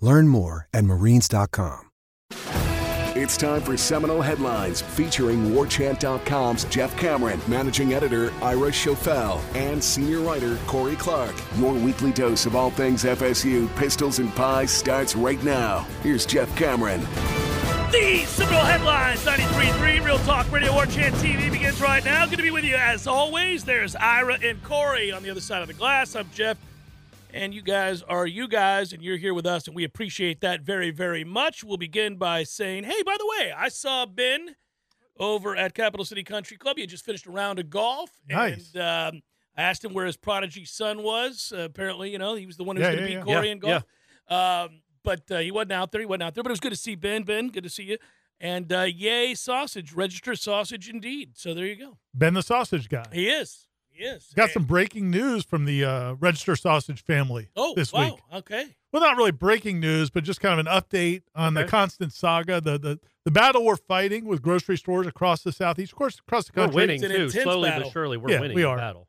Learn more at marines.com. It's time for Seminole Headlines featuring WarChant.com's Jeff Cameron, managing editor Ira Schoffel, and senior writer Corey Clark. Your weekly dose of all things FSU, pistols, and pies starts right now. Here's Jeff Cameron. The Seminole Headlines 93.3 Real Talk Radio War Chant TV begins right now. Good to be with you as always. There's Ira and Corey on the other side of the glass. I'm Jeff and you guys are you guys, and you're here with us, and we appreciate that very, very much. We'll begin by saying, hey, by the way, I saw Ben over at Capital City Country Club. He had just finished a round of golf. Nice. And um, I asked him where his prodigy son was. Uh, apparently, you know, he was the one who was Yeah, going to yeah, beat yeah. Corey Yeah, in golf. Um, but uh, he wasn't out there. He wasn't out there. But it was good to see Ben. Ben, good to see you. And uh, yay, sausage. Register sausage indeed. So there you go. Ben the sausage guy. He is. He is. Got And- some breaking news from the uh, Register Sausage family Oh, this wow. week. Okay. Well, not really breaking news, but just kind of an update on the constant saga, the, the the battle we're fighting with grocery stores across the southeast, of course, across the country. We're country. winning too, slowly battle. but surely. We're Yeah, winning we the are. battle.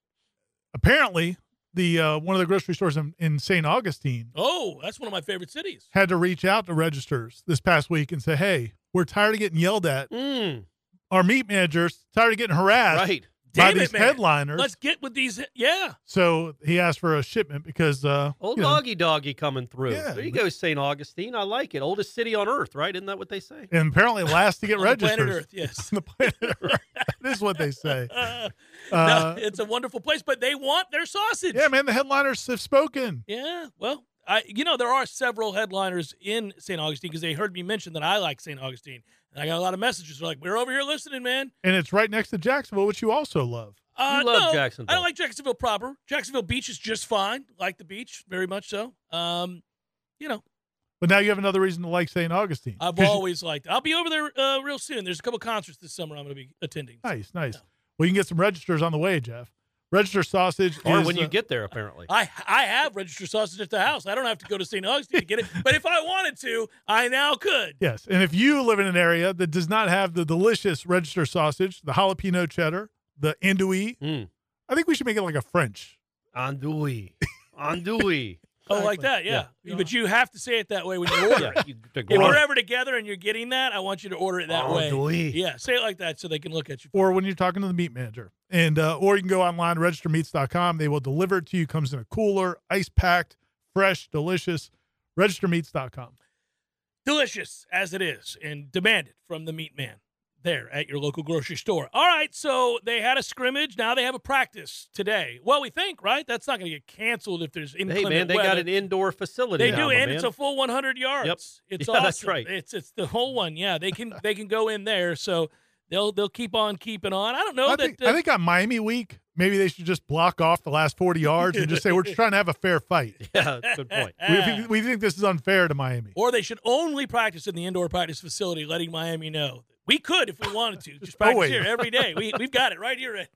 Apparently, the uh, one of the grocery stores in, in St. Augustine Oh, that's one of my favorite cities. had to reach out to registers this past week and say, "Hey, we're tired of getting yelled at. Mm, Our meat managers tired of getting harassed right. By Damn it, these man. headliners." Let's get with these. Yeah. so he asked for a shipment because uh, Old you know, doggy doggy coming through. Yeah. There you go, St. Augustine. I like it. Oldest city on earth, right? Isn't that what they say? and apparently last to get On the planet Earth, yes. On the planet Earth. this is what they say. Uh, Uh, no, it's a wonderful place, but they want their sausage. yeah, man, the headliners have spoken. Yeah. Well, I you know there are several headliners in St. Augustine because they heard me mention that I like St. Augustine, and I got a lot of messages. They're like, "We're over here listening, man." And it's right next to Jacksonville, which you also love. Uh, You love no, Jacksonville. I don't like Jacksonville proper. Jacksonville Beach is just fine. Like the beach, very much so. Um, you know, But now you have another reason to like St. Augustine. I've 'Cause you- always liked. I'll be over there uh, real soon. There's a couple concerts this summer I'm going to be attending. Nice, nice. Well, you can get some registers on the way, Jeff. Register sausage Or is, when you uh, get there, apparently. I I have registered sausage at the house. I don't have to go to St. Augustine to get it. But if I wanted to, I now could. Yes, and if you live in an area that does not have the delicious register sausage, the jalapeno cheddar, the andouille, Mm. I think we should make it like a French. Andouille. Andouille. Oh, like that, yeah. Yeah. But you have to say it that way when you order yeah, it. you, If we're ever together and you're getting that, I want you to order it that way. Andouille. Yeah, say it like that so they can look at you. or when you're talking to the meat manager. And uh, or you can go online registermeats.com. They will deliver it to you. Comes in a cooler, ice packed, fresh, delicious. Registermeats.com. Delicious as it is and demanded from the meat man there at your local grocery store. All right, so they had a scrimmage. Now they have a practice today. Well, we think, right? That's not going to get canceled if there's inclement Hey, man, they weather. got an indoor facility. They now, do, and man. it's a full 100 yards. Yep. It's Yeah, awesome. that's right. It's it's the whole one. Yeah, they can they can go in there. So they'll they'll keep on keeping on. I don't know I that. think, uh, I think on Miami week, maybe they should just block off the last 40 yards and just say, we're just trying to have a fair fight. Yeah, good point. We we think this is unfair to Miami. or they should only practice in the indoor practice facility, letting Miami know we could if we wanted to. Just practice Always. here every day. We we've got it right here at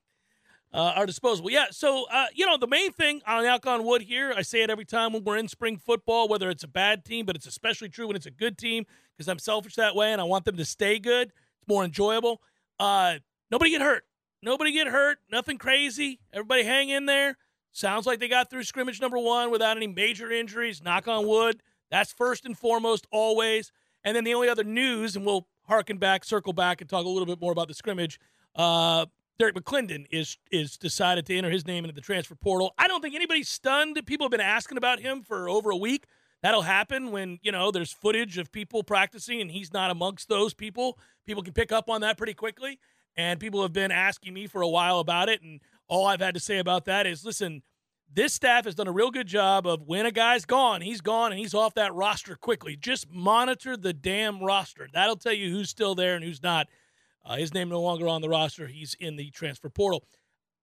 uh, our disposal. Yeah. So uh, you know the main thing on knock on wood here. I say it every time when we're in spring football, whether it's a bad team, but it's especially true when it's a good team because I'm selfish that way and I want them to stay good. It's more enjoyable. Uh, nobody get hurt. Nobody get hurt. Nothing crazy. Everybody hang in there. Sounds like they got through scrimmage number one without any major injuries. Knock on wood. That's first and foremost, always. And then the only other news, and we'll harken back, circle back, and talk a little bit more about the scrimmage. Uh, Derrick McLendon is is decided to enter his name into the transfer portal. I don't think anybody's stunned. People have been asking about him for over a week. That'll happen when, you know, there's footage of people practicing and he's not amongst those people. People can pick up on that pretty quickly. And people have been asking me for a while about it. And all I've had to say about that is listen, this staff has done a real good job of when a guy's gone, he's gone and he's off that roster quickly. Just monitor the damn roster. That'll tell you who's still there and who's not. Uh, his name no longer on the roster. He's in the transfer portal.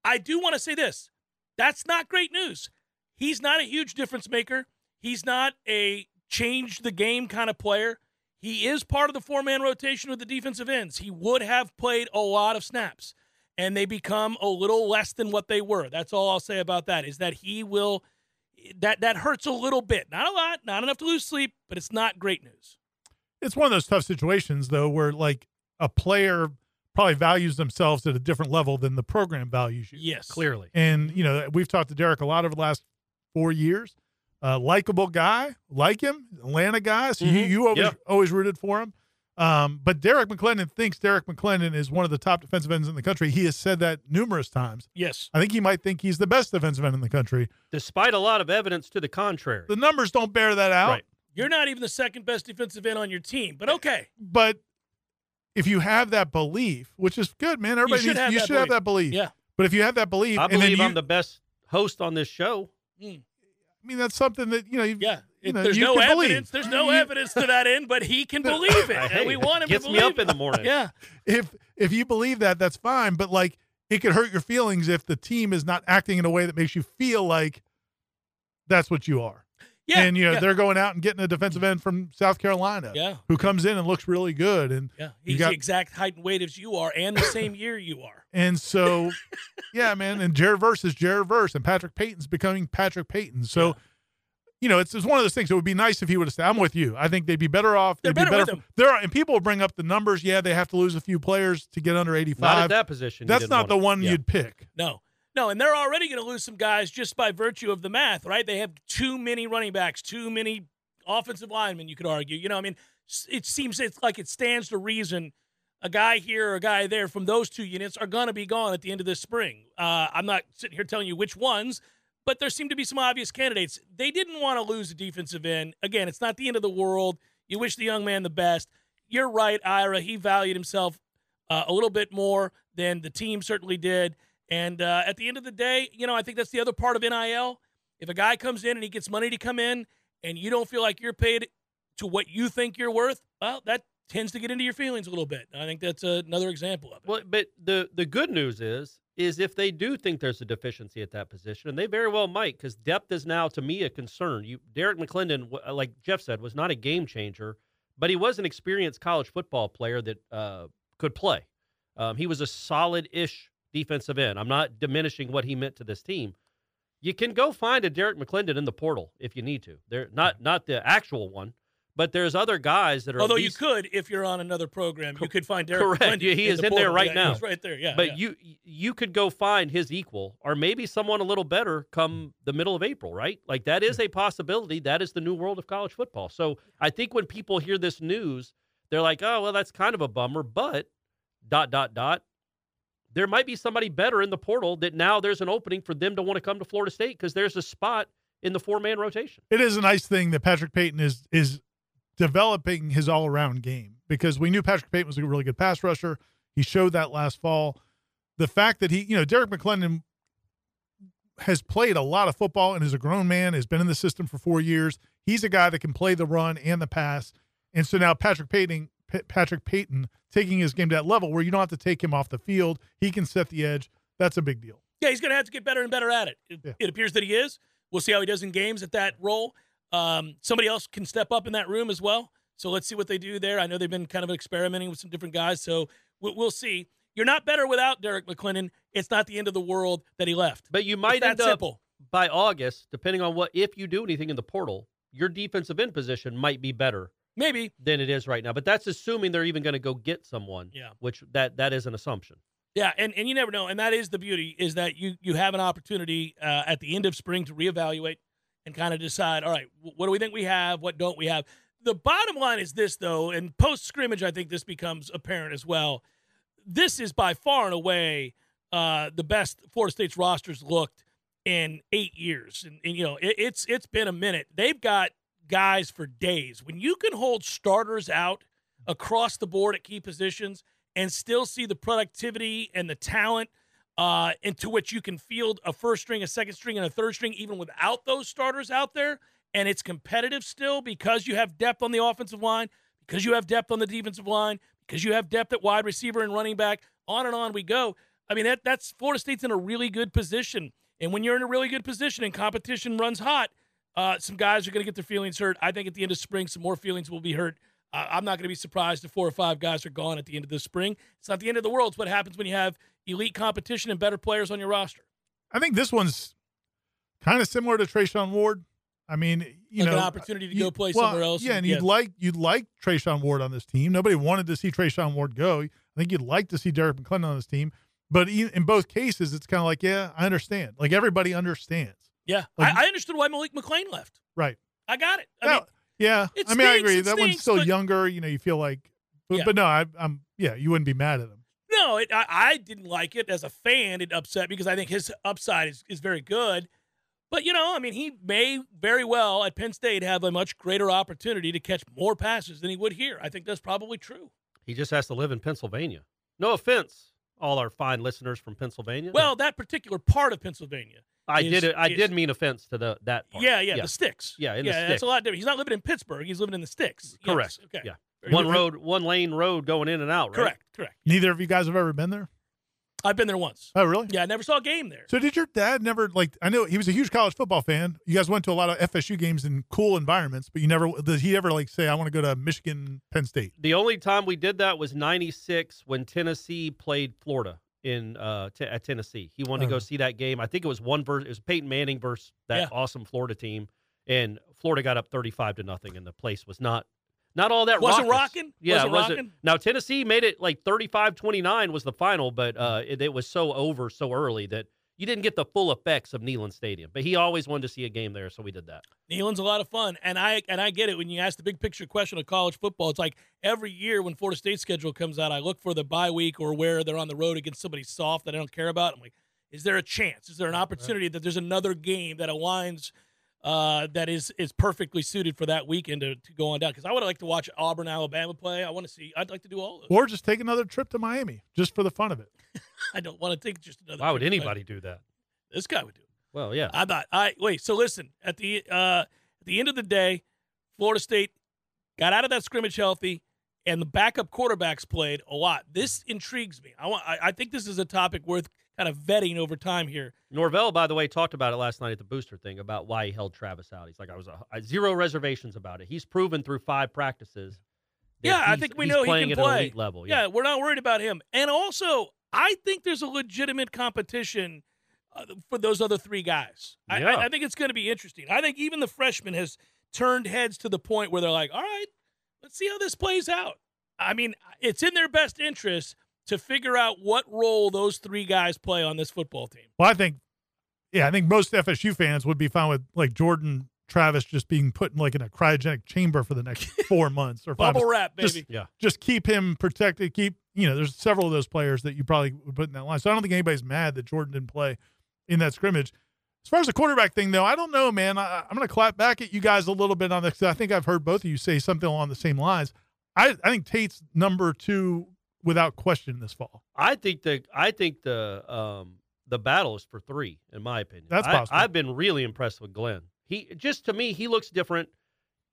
I do want to say this. That's not great news. He's not a huge difference maker. He's not a change the game kind of player. He is part of the four man rotation with the defensive ends. He would have played a lot of snaps and they become a little less than what they were. That's all I'll say about that is that he will that that hurts a little bit. Not a lot, not enough to lose sleep, but it's not great news. It's one of those tough situations though where like a player probably values themselves at a different level than the program values you. Yes. Clearly. And you know, we've talked to Derrick a lot over the last 4 years. Uh, likable guy, like him, Atlanta guy. So you, Mhm. you always Yeah. always rooted for him. Um, but Derrick McLendon thinks Derrick McLendon is one of the top defensive ends in the country. He has said that numerous times. Yes. I think he might think he's the best defensive end in the country. Despite a lot of evidence to the contrary. The numbers don't bear that out. Right. You're not even the second best defensive end on your team, but okay. But if you have that belief, which is good, man, everybody should needs, have you that should have that belief. Yeah. But if you have that belief, I and then believe you, I'm the best host on this show. I mean, that's something that you know. You, Yeah. Know, there's no evidence. believe. There's no evidence to that end, but he can believe it, and we want him to. gets to me believe up in the morning. Yeah. If if you believe that, that's fine. But like, it could hurt your feelings if the team is not acting in a way that makes you feel like that's what you are. Yeah. and you know yeah. they're going out and getting a defensive end from South Carolina, Yeah. who comes in and looks really good, and Yeah. You He's got- the exact height and weight as you are, and the same year you are. And so, yeah, man. And Jared Verse is Jared Verse, and Patrick Payton's becoming Patrick Payton. So, Yeah. You know, it's, it's one of those things. It would be nice if he would have said, "I'm with you." I think they'd be better off. They're They'd be better better. with him. There are, and people will bring up the numbers. Yeah, they have to lose a few players to get under Not 85. at that position. That's didn't the one Yeah. you'd pick. No. No, and they're already going to lose some guys just by virtue of the math, right? They have too many running backs, too many offensive linemen, you could argue. You know, I mean, it seems it's like it stands to reason a guy here or a guy there from those two units are going to be gone at the end of this spring. Uh, I'm not sitting here telling you which ones, but there seem to be some obvious candidates. They didn't want to lose a defensive end. Again, it's not the end of the world. You wish the young man the best. You're right, Ira. He valued himself uh, a little bit more than the team certainly did. And uh, at the end of the day, you know, I think that's the other part of NIL. If a guy comes in and he gets money to come in and you don't feel like you're paid to what you think you're worth, well, that tends to get into your feelings a little bit. I think that's another example of it. Well, but the the good news is is if they do think there's a deficiency at that position, and they very well might, because depth is now to me a concern. You Derrick McLendon, uh, like Jeff said, was not a game changer, but he was an experienced college football player that uh, could play. Um, he was a solid-ish defensive end. I'm not diminishing what he meant to this team. You can go find a Derrick McLendon in the portal if you need to. They're not not the actual one, but there's other guys that are. at Although you could, if you're on another program, you could find Derrick. Correct. McLendon Yeah, he is the in there right Yeah, now. He's right there. Yeah. but yeah. you you could go find his equal or maybe someone a little better come the middle of April, right? Like that is hmm. a possibility. That is the new world of college football. So I think when people hear this news, they're like, "Oh, well, that's kind of a bummer," but dot dot dot. There might be somebody better in the portal that now there's an opening for them to want to come to Florida State because there's a spot in the four man rotation. It is a nice thing that Patrick Payton is is developing his all around game because we knew Patrick Payton was a really good pass rusher. He showed that last fall. The fact that he, you know, Derrick McLendon has played a lot of football and is a grown man, has been in the system for four years. He's a guy that can play the run and the pass. And so now Patrick Payton, P- Patrick Payton taking his game to that level where you don't have to take him off the field. He can set the edge. That's a big deal. Yeah, he's going to have to get better and better at it. It, Yeah. it appears that he is. We'll see how he does in games at that role. Um, somebody else can step up in that room as well. So let's see what they do there. I know they've been kind of experimenting with some different guys, so we'll, we'll see. You're not better without Derrick McLendon. It's not the end of the world that he left. But you might end up simple. by August, depending on what if you do anything in the portal, your defensive end position might be better Maybe. than it is right now. But that's assuming they're even going to go get someone. Yeah. Which that that is an assumption. Yeah, and, and you never know, and that is the beauty is that you you have an opportunity uh, at the end of spring to reevaluate and kind of decide, all right, what do we think we have, what don't we have. The bottom line is this, though, and post scrimmage, I think this becomes apparent as well. This is by far and away uh, the best Florida State's rosters looked in eight years, and, and you know it, it's it's been a minute. They've got guys for days. When you can hold starters out across the board at key positions and still see the productivity and the talent uh, into which you can field a first string, a second string, and a third string, even without those starters out there, and it's competitive still because you have depth on the offensive line, because you have depth on the defensive line, because you have depth at wide receiver and running back, on and on we go. I mean, that, that's Florida State's in a really good position. And when you're in a really good position and competition runs hot, uh, some guys are going to get their feelings hurt. I think at the end of spring, some more feelings will be hurt. Uh, I'm not going to be surprised if four or five guys are gone at the end of the spring. It's not the end of the world. It's what happens when you have elite competition and better players on your roster. I think this one's kind of similar to Treshaun Ward. I mean, you like know, an opportunity to you- go play well, somewhere else. Yeah, and you'd like you'd like Treshaun Ward on this team. Nobody wanted to see Treshaun Ward go. I think you'd like to see Derrick McLendon on this team. But in both cases, it's kind of like, yeah, I understand. Like everybody understands, yeah, like- I, I understood why Malik McClain left. right? I got it. I Now, mean, yeah, it I mean, I agree. it That one's still but- younger. You know, you feel like, but, Yeah. but no, I, I'm yeah, you wouldn't be mad at him. No, it, I, I didn't like it as a fan. It upset me because I think his upside is, is very good. But, you know, I mean, he may very well at Penn State have a much greater opportunity to catch more passes than he would here. I think that's probably true. He just has to live in Pennsylvania. No offense, all our fine listeners from Pennsylvania. Well, that particular part of Pennsylvania. I is- did it. I is- did mean offense to the that part. Yeah, yeah, yeah. the sticks. Yeah, in the yeah, that's sticks. a lot different. He's not living in Pittsburgh. He's living in the sticks. Yes, Correct. Okay. Yeah. One road, one lane road going in and out. Right? Correct. Correct. Neither of you guys have ever been there. I've been there once. Oh, really? Yeah, I never saw a game there. So did your dad never like? I know he was a huge college football fan. You guys went to a lot of FSU games in cool environments, but you never did he ever like say, "I want to go to Michigan, Penn State"? The only time we did that was '96 when Tennessee played Florida in uh, t- at Tennessee. He wanted to go Uh-huh. see that game. I think it was one versus it was Peyton Manning versus that Yeah. awesome Florida team, and Florida got up 35 to nothing, and the place was not not all that Wasn't raucous. rocking? Yeah, Wasn't it rocking? Now Tennessee made it like 35-29 was the final, but uh, it, it was so over so early that you didn't get the full effects of Neyland Stadium. But he always wanted to see a game there, so we did that. Neyland's a lot of fun, and I and I get it when you ask the big picture question of college football. It's like every year when Florida State's schedule comes out, I look for the bye week or where they're on the road against somebody soft that I don't care about. I'm like, is there a chance? Is there an opportunity that there's another game that aligns uh, that is is perfectly suited for that weekend to, to go on down? Because I would like to watch Auburn, Alabama play. I want to see. I'd like to do all of those. Or just take another trip to Miami just for the fun of it. I don't want to take just another. Why would trip to anybody do that? This guy would do. it. Well, yeah. I thought. I wait. So listen. At the uh, at the end of the day, Florida State got out of that scrimmage healthy, and the backup quarterbacks played a lot. This intrigues me. I want. I, I think this is a topic worth kind of vetting over time here. Norvell, by the way, talked about it last night at the booster thing about why he held Travis out. He's like, I was a, I, zero reservations about it. He's proven through five practices. Yeah, I think we know he playing can at an play. elite level. Yeah. we're not worried about him. And also, I think there's a legitimate competition uh, for those other three guys. Yeah. I, I think it's going to be interesting. I think even the freshman has turned heads to the point where they're like, all right, let's see how this plays out. I mean, it's in their best interest to figure out what role those three guys play on this football team. Well, I think, yeah, I think most FSU fans would be fine with like Jordan Travis just being put in like in a cryogenic chamber for the next four months or five. Bubble wrap, Just- baby. Yeah. Just keep him protected. Keep you know, there's several of those players that you probably would put in that line. So I don't think anybody's mad that Jordan didn't play in that scrimmage. As far as the quarterback thing, though, I don't know, man. I, I'm going to clap back at you guys a little bit on this. I think I've heard both of you say something along the same lines. I, I think Tate's number two without question this fall. I think the I think the um the battle is for three, in my opinion. That's I, possible. I've been really impressed with Glenn. He just to me he looks different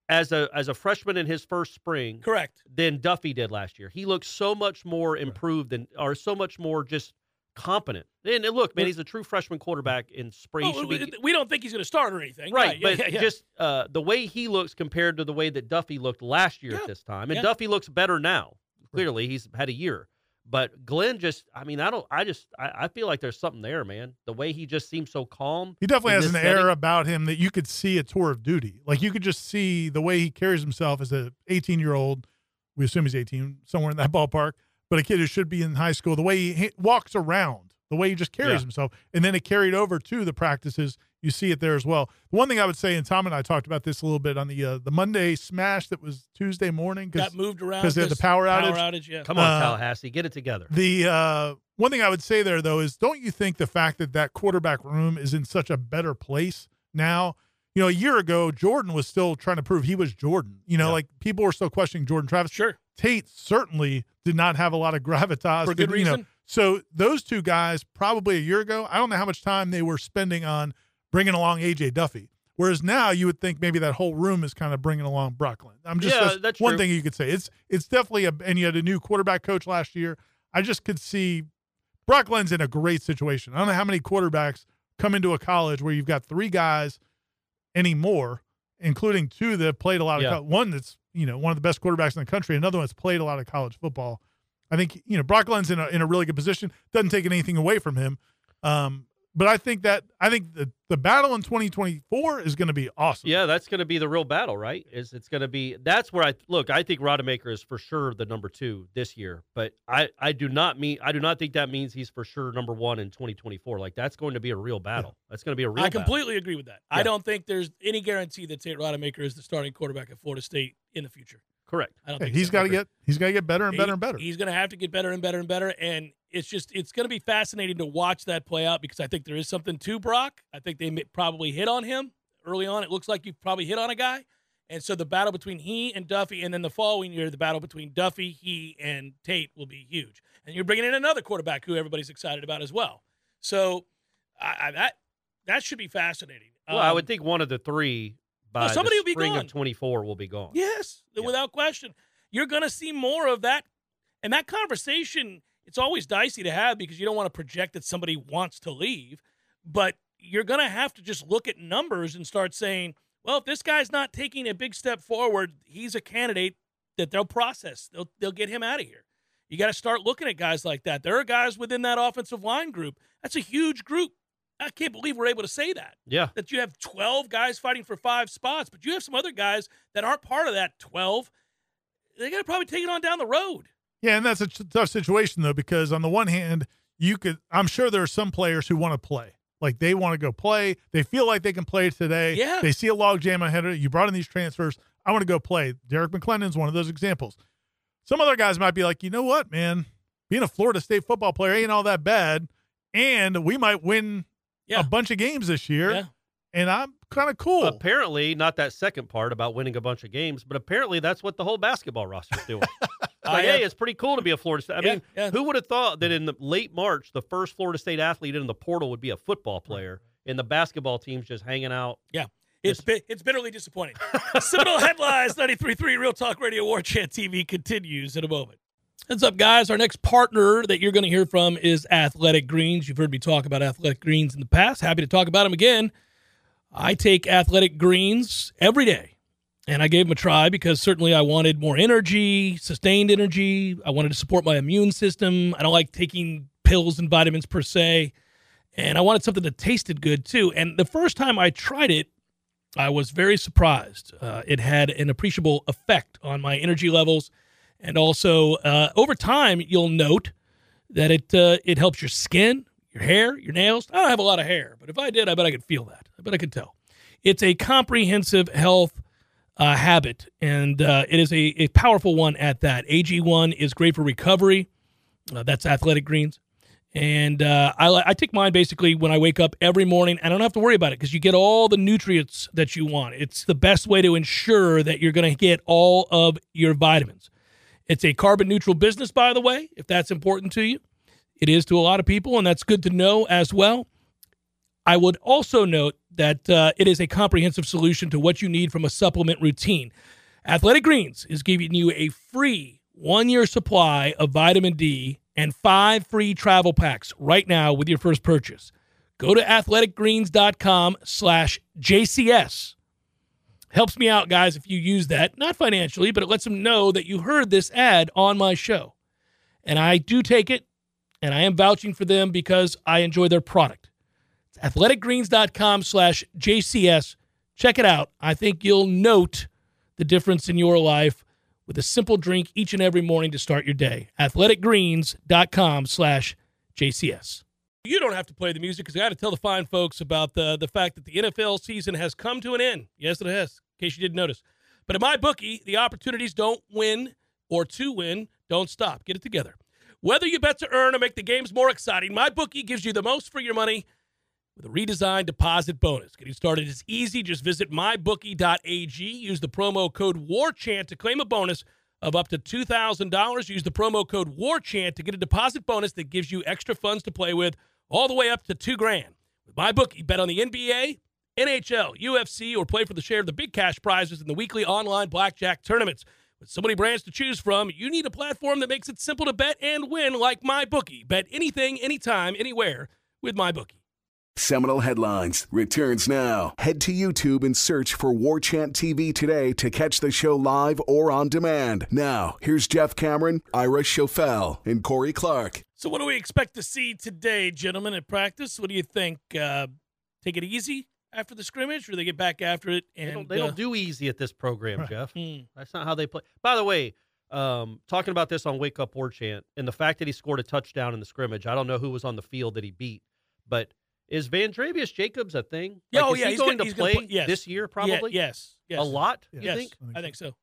as a as a freshman in his first spring Correct. than Duffy did last year. He looks so much more improved and or so much more just competent. And, and look, man, he's a true freshman quarterback in spring. Oh, we, be- we don't think he's going to start or anything. Right, yeah, but yeah, yeah. just uh, the way he looks compared to the way that Duffy looked last year Yeah, at this time, and yeah. Duffy looks better now. Clearly, he's had a year, but Glenn just, I mean, I don't, I just, I, I feel like there's something there, man. The way he just seems so calm. He definitely has an this air about him that you could see a tour of duty. Like you could just see the way he carries himself as a 18 year old. We assume he's 18, somewhere in that ballpark. But a kid who should be in high school, the way he walks around, the way he just carries Yeah. himself, and then it carried over to the practices. You see it there as well. The one thing I would say, and Tom and I talked about this a little bit on the uh, the Monday smash that was Tuesday morning got moved around 'cause they had the power outage. outage yeah. Come on, Uh, Tallahassee, get it together. The uh, one thing I would say there, though, is don't you think the fact that that quarterback room is in such a better place now? You know, a year ago, Jordan was still trying to prove he was Jordan. You know, Yeah. like people were still questioning Jordan Travis. Sure. Tate certainly did not have a lot of gravitas. For good to- you know, reason. so those two guys, probably a year ago, I don't know how much time they were spending on bringing along AJ Duffy. Whereas now you would think maybe that whole room is kind of bringing along Brock Glenn. I'm just Yeah, that's, that's one thing you could say. It's it's definitely a and you had a new quarterback coach last year. I just could see Brock Glenn's in a great situation. I don't know how many quarterbacks come into a college where you've got three guys anymore, including two that have played a lot of Yeah. co- one that's you know one of the best quarterbacks in the country, another one that's played a lot of college football. I think you know Brock Glenn's in a in a really good position. Doesn't take anything away from him. Um, but I think that I think the the battle in 2024 is going to be awesome. Yeah, that's going to be the real battle, right? Is it's going to be that's where I look. I think Rodemaker is for sure the number two this year, but I I do not mean I do not think that means he's for sure number one in 2024. Like that's going to be a real battle. That's going to be a real. I battle. completely agree with that. I don't think there's any guarantee that Tate Rodemaker is the starting quarterback at Florida State in the future. correct. I don't Hey, think he's so. got to get he's got to get better and better He- and better. He's going to have to get better and better and better. And it's just, it's going to be fascinating to watch that play out because I think there is something to Brock. I think they may- probably hit on him early on. It looks like you probably hit on a guy. And so the battle between he and Duffy, and then the following year, the battle between Duffy, he, and Tate will be huge. And you're bringing in another quarterback who everybody's excited about as well. So I, I, that that should be fascinating. Well, I Um, would think one of the three by somebody the will be gone. 24 will be gone. Yes, Yeah. without question. You're going to see more of that. And that conversation, it's always dicey to have because you don't want to project that somebody wants to leave. But you're going to have to just look at numbers and start saying, well, if this guy's not taking a big step forward, he's a candidate that they'll process. They'll, they'll get him out of here. You got to start looking at guys like that. There are guys within that offensive line group. That's a huge group. I can't believe we're able to say that Yeah, that you have 12 guys fighting for five spots, but you have some other guys that aren't part of that 12. They got to probably take it on down the road. Yeah, and that's a t- tough situation though because on the one hand, you could I'm sure there are some players who want to play. Like they want to go play. They feel like they can play today. Yeah. They see a log jam ahead of it. You brought in these transfers. I want to go play. Derrick McLendon's one of those examples. Some other guys might be like, you know what, man, being a Florida State football player ain't all that bad, and we might win Yeah. a bunch of games this year. Yeah. And I'm kind of cool. apparently not that second part about winning a bunch of games, but apparently that's what the whole basketball roster's doing. Oh, like, hey, it's pretty cool to be a Florida State. I Yeah, mean, yeah. who would have thought that in the late March, the first Florida State athlete in the portal would be a football player, and the basketball team's just hanging out? Yeah. It's bit, it's bitterly disappointing. Seminole headlines 93.3 Real Talk Radio War Chant TV continues in a moment. Heads up, guys. Our next partner that you're going to hear from is Athletic Greens. You've heard me talk about Athletic Greens in the past. Happy to talk about them again. I take Athletic Greens every day, and I gave them a try because certainly I wanted more energy, sustained energy. I wanted to support my immune system. I don't like taking pills and vitamins per se, and I wanted something that tasted good too. And the first time I tried it, I was very surprised. Uh, it had an appreciable effect on my energy levels, and also uh, over time, you'll note that it uh, it helps your skin, your hair, your nails. I don't have a lot of hair, but if I did, I bet I could feel that. I bet I could tell. It's a comprehensive health uh, habit, and uh, it is a, a powerful one at that. AG1 is great for recovery. Uh, that's Athletic Greens. And uh, I, I take mine basically when I wake up every morning. I don't have to worry about it because you get all the nutrients that you want. It's the best way to ensure that you're going to get all of your vitamins. It's a carbon neutral business, by the way, if that's important to you. It is to a lot of people, and that's good to know as well. I would also note that uh, it is a comprehensive solution to what you need from a supplement routine. Athletic Greens is giving you a free one year supply of vitamin D and five free travel packs right now with your first purchase. Go to athleticgreens.com slash JCS. Helps me out, guys, if you use that. Not financially, but it lets them know that you heard this ad on my show. And I do take it, and I am vouching for them because I enjoy their product. Athleticgreens.com slash JCS. Check it out. I think you'll note the difference in your life with a simple drink each and every morning to start your day. Athleticgreens.com slash JCS. You don't have to play the music because I got to tell the fine folks about the, the fact that the NFL season has come to an end. Yes, it has, in case you didn't notice. But at my bookie, the opportunities don't win or to win don't stop. Get it together. Whether you bet to earn or make the games more exciting, my bookie gives you the most for your money with a redesigned deposit bonus. Getting started is easy. Just visit mybookie.ag. Use the promo code WARCHANT to claim a bonus of up to $2,000. Use the promo code WARCHANT to get a deposit bonus that gives you extra funds to play with, all the way up to two grand. With MyBookie, bet on the NBA, NHL, UFC, or play for the share of the big cash prizes in the weekly online blackjack tournaments. With so many brands to choose from, you need a platform that makes it simple to bet and win like MyBookie. Bet anything, anytime, anywhere with MyBookie. Seminole Headlines returns now. Head to YouTube and search for War Chant TV today to catch the show live or on demand. Now, here's Jeff Cameron, Ira Schoffel, and Corey Clark. So, what do we expect to see today, gentlemen, at practice? What do you think? Uh, take it easy after the scrimmage, or they get back after it? And They don't, they uh, don't do easy at this program, Right. Jeff. hmm. That's not how they play. By the way, um, talking about this on Wake Up War Chant and the fact that he scored a touchdown in the scrimmage, I don't know who was on the field that he beat, but is Vandrevius Jacobs a thing? Yeah, Like, oh, is yeah, he he's going gonna- to play, play- yes. this year? Yeah, Probably yes, yes, a lot. Yeah. You yes, think? I think so.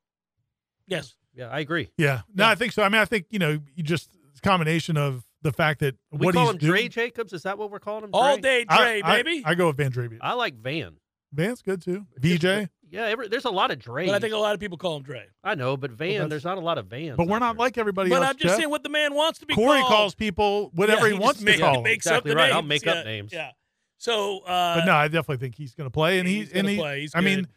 Yes. Yeah, I agree. Yeah. No, Yeah. I think so. I mean, I think, you know, you just it's a combination of the fact that We what call he's him doing. Dre Jacobs. Is that what we're calling him? All day I- Dre, I, baby. I, go with Vandrevius. I like Van. Van's good too. VJ. Yeah, every, there's a lot of Dre. but I think a lot of people call him Dre. I know, but Van, that's- there's not a lot of Van. But we're not there. like everybody But else. But I'm just Jeff. saying what the man wants to be called. Corey called. calls people whatever Yeah, he, wants just to make- call. He makes Exactly up the right. names. I'll make yeah, up names. Yeah. So, uh, But no, I definitely think he's going to play, and He's he's and gonna he. play. He's I mean,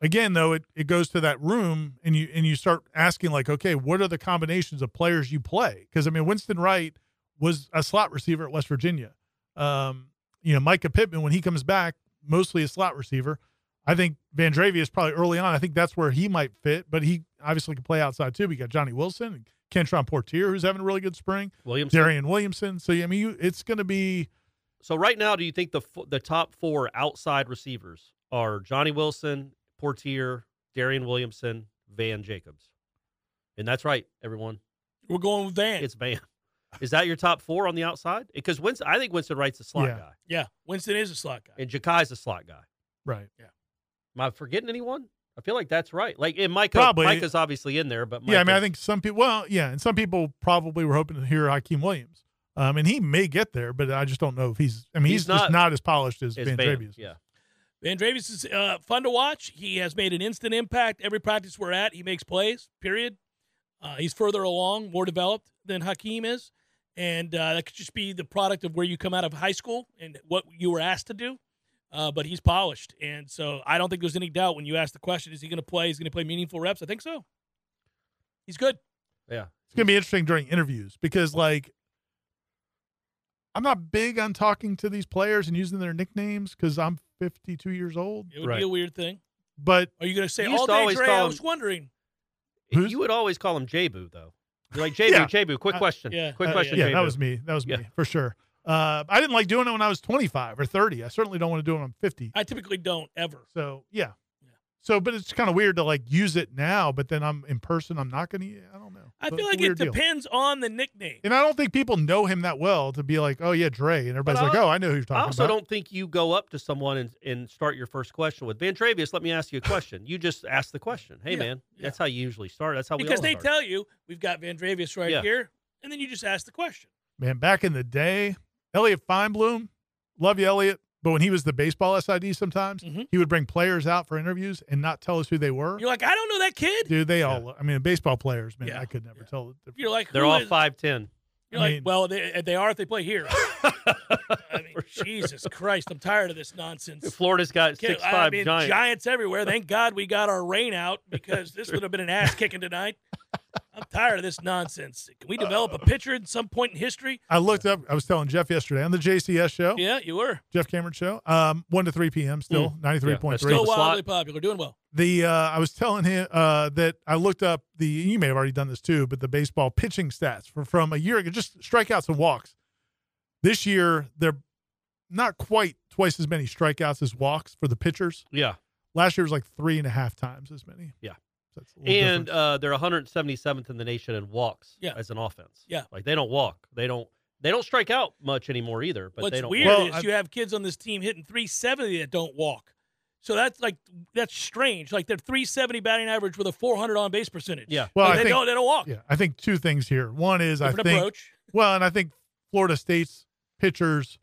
again though, it, it goes to that room, and you and you start asking like, okay, what are the combinations of players you play? Because I mean, Winston Wright was a slot receiver at West Virginia. Um, you know, Mycah Pittman when he comes back, mostly a slot receiver. I think Vandrevius probably early on. I think that's where he might fit, but he obviously can play outside too. We got Johnny Wilson, and Kentron Poitier, who's having a really good spring. Williamson. Darion Williamson. So I mean, you, it's going to be So right now, do you think the the top four outside receivers are Johnny Wilson, Portier, Darion Williamson, Van Jacobs? And that's right, everyone. we're going with Van. It's Van. Is that your top four on the outside? Because Winston, I think Winston Wright's a slot Yeah. guy, yeah, Winston is a slot guy. and Ja'Khi's a slot guy. right. Am I forgetting anyone? I feel like that's right. Like, and Mycah, Probably. Mycah's obviously in there, but Yeah, I mean, I think some people. Well, yeah, and some people probably were hoping to hear Hykeem Williams. Um, and he may get there, but I just don't know if he's. I mean, he's, He's just not- not as polished as it's Van Van. Dravius. Yeah, Vandrevius is uh, fun to watch. He has made an instant impact every practice we're at. He makes plays. Period. Uh, he's further along, more developed than Hykeem is, and uh, that could just be the product of where you come out of high school and what you were asked to do. Uh, but he's polished, and so I don't think there's any doubt when you ask the question: Is he going to play? Is he going to play meaningful reps? I think so. He's good. yeah. It's gonna be interesting during interviews because, like, I'm not big on talking to these players and using their nicknames because I'm 52 years old. It would Right. be a weird thing. But Are you going to say all day, always Dre? call I him- was wondering. You would always call him Jabu though. You're like Jabu, Yeah. Jabu. Quick Uh, question. yeah. Quick Uh, question. yeah, Jabu. that was me. That was me for sure. Uh, I didn't like doing it when I was 25 or 30. I certainly don't want to do it when I'm 50. I typically don't ever. So yeah. Yeah. So, but it's kind of weird to like use it now, but then I'm in person. I'm not gonna. I don't know. I So feel like it weird deal. depends on the nickname. And I don't think people know him that well to be like, oh yeah, Dre, and everybody's But like, I- oh, I know who you're talking about. I also about. don't think you go up to someone and, and start your first question with Vandrevius. Let me ask you a question. You just ask the question. Hey Yeah, man, yeah. that's how you usually start. That's how we because they start. tell you we've got Vandrevius right Yeah. here, and then you just ask the question. Man, back in the day, Elliot Feinblum, love you, Elliot. But when he was the baseball SID, sometimes Mhm. he would bring players out for interviews and not tell us who they were. You're like, I don't know that kid. Dude, they all. I mean, baseball players, man, Yeah, I could never yeah. tell. The. You're like, They're all is- five ten. You're I like, mean- well, they, they are if they play here. I mean, Jesus Christ, I'm tired of this nonsense. Florida's got Kid- six I five mean, giants. everywhere. Thank God we got our rain out because this would have been an ass kicking tonight. I'm tired of this nonsense. Can we develop a pitcher at some point in history? I looked up. I was telling Jeff yesterday on the JCS show, Yeah, you were. Jeff Cameron show, um, one to three p.m. Still ninety three point three. Still the slot. wildly popular, doing well. The uh, I was telling him uh, that I looked up the. You may have already done this too, but the baseball pitching stats for, from a year ago, just strikeouts and walks. This year, they're not quite twice as many strikeouts as walks for the pitchers. Yeah, Last year was like three and a half times as many. Yeah. So that's a little and uh, they're 177th in the nation in walks. Yeah. as an offense. Yeah. like they don't walk. They don't. They don't strike out much anymore either. But What's they don't. weird walk. Is I- you have kids on this team hitting 370 that don't walk. So that's like that's strange. Like they're 370 batting average with a 400 on base percentage. Yeah. Well, But I they think- don't they don't walk. yeah, I think two things here. One is Different I think approach. well, and I think Florida State's pitchers